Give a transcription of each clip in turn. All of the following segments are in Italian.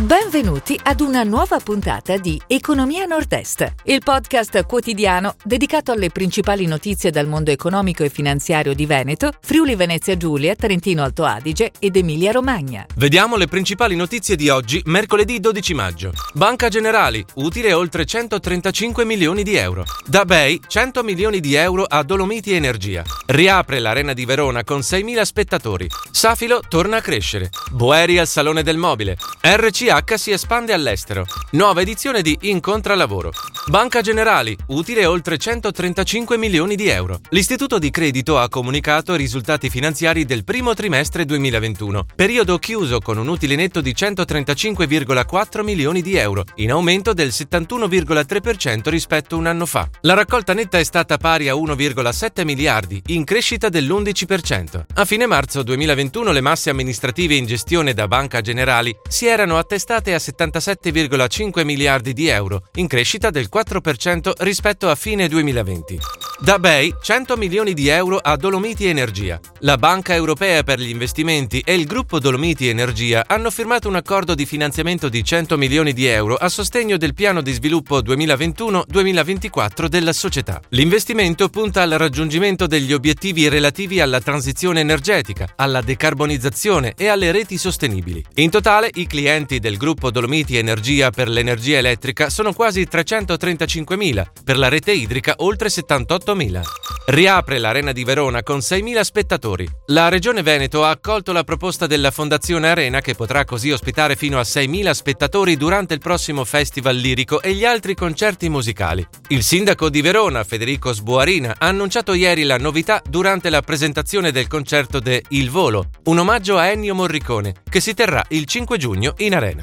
Benvenuti ad una nuova puntata di Economia Nord-Est, il podcast quotidiano dedicato alle principali notizie dal mondo economico e finanziario di Veneto, Friuli Venezia Giulia, Trentino Alto Adige ed Emilia Romagna. Vediamo le principali notizie di oggi, mercoledì 12 maggio. Banca Generali, utile oltre 135 milioni di euro. Da Bay, 100 milioni di euro a Dolomiti Energia. Riapre l'Arena di Verona con 6.000 spettatori. Safilo torna a crescere. Boeri al Salone del Mobile. RC CH si espande all'estero. Nuova edizione di Incontra Lavoro. Banca Generali, utile oltre 135 milioni di euro. L'istituto di credito ha comunicato i risultati finanziari del primo trimestre 2021, periodo chiuso con un utile netto di 135,4 milioni di euro, in aumento del 71,3% rispetto a un anno fa. La raccolta netta è stata pari a 1,7 miliardi, in crescita dell'11%. A fine marzo 2021 le masse amministrative in gestione da Banca Generali si erano attestate attestate a 77,5 miliardi di euro, in crescita del 4% rispetto a fine 2020. Da Bay 100 milioni di euro a Dolomiti Energia. La Banca Europea per gli investimenti e il gruppo Dolomiti Energia hanno firmato un accordo di finanziamento di 100 milioni di euro a sostegno del piano di sviluppo 2021-2024 della società. L'investimento punta al raggiungimento degli obiettivi relativi alla transizione energetica, alla decarbonizzazione e alle reti sostenibili. In totale i clienti del gruppo Dolomiti Energia per l'energia elettrica sono quasi 335.000, per la rete idrica oltre 78 8.000. Riapre l'Arena di Verona con 6.000 spettatori. La Regione Veneto ha accolto la proposta della Fondazione Arena che potrà così ospitare fino a 6.000 spettatori durante il prossimo Festival Lirico e gli altri concerti musicali. Il sindaco di Verona, Federico Sboarina, ha annunciato ieri la novità durante la presentazione del concerto de Il Volo, un omaggio a Ennio Morricone, che si terrà il 5 giugno in Arena.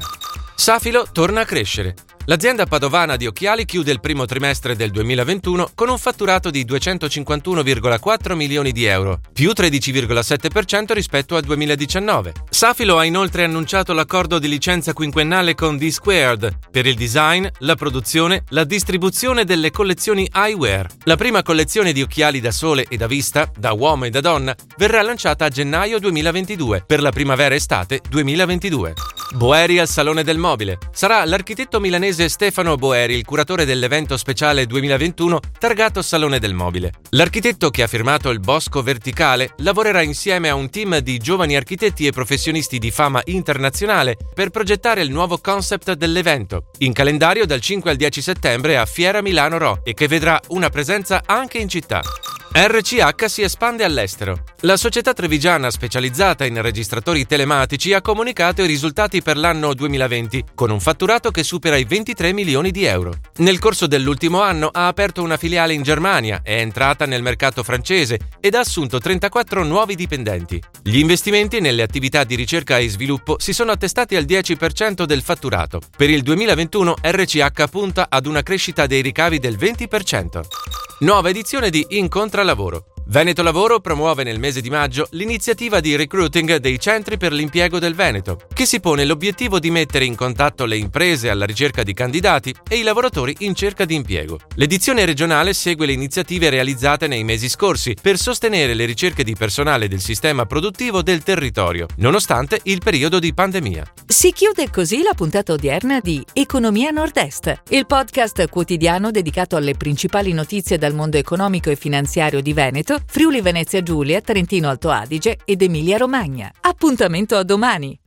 Safilo torna a crescere. L'azienda padovana di occhiali chiude il primo trimestre del 2021 con un fatturato di 251,4 milioni di euro, più 13,7% rispetto al 2019. Safilo ha inoltre annunciato l'accordo di licenza quinquennale con D-Squared per il design, la produzione, la distribuzione delle collezioni eyewear. La prima collezione di occhiali da sole e da vista, da uomo e da donna, verrà lanciata a gennaio 2022 per la primavera-estate 2022. Boeri al Salone del Mobile. Sarà l'architetto milanese Stefano Boeri il curatore dell'evento speciale 2021 targato Salone del Mobile. L'architetto che ha firmato il Bosco Verticale lavorerà insieme a un team di giovani architetti e professionisti di fama internazionale per progettare il nuovo concept dell'evento, in calendario dal 5 al 10 settembre a Fiera Milano Ro e che vedrà una presenza anche in città. RCH si espande all'estero. La società trevigiana specializzata in registratori telematici ha comunicato i risultati per l'anno 2020, con un fatturato che supera i 23 milioni di euro. Nel corso dell'ultimo anno ha aperto una filiale in Germania, è entrata nel mercato francese ed ha assunto 34 nuovi dipendenti. Gli investimenti nelle attività di ricerca e sviluppo si sono attestati al 10% del fatturato. Per il 2021 RCH punta ad una crescita dei ricavi del 20%. Nuova edizione di Incontra Lavoro. Veneto Lavoro promuove nel mese di maggio l'iniziativa di recruiting dei centri per l'impiego del Veneto, che si pone l'obiettivo di mettere in contatto le imprese alla ricerca di candidati e i lavoratori in cerca di impiego. L'edizione regionale segue le iniziative realizzate nei mesi scorsi per sostenere le ricerche di personale del sistema produttivo del territorio, nonostante il periodo di pandemia. Si chiude così la puntata odierna di Economia Nord-Est, il podcast quotidiano dedicato alle principali notizie dal mondo economico e finanziario di Veneto Friuli Venezia Giulia, Trentino Alto Adige ed Emilia Romagna. Appuntamento a domani!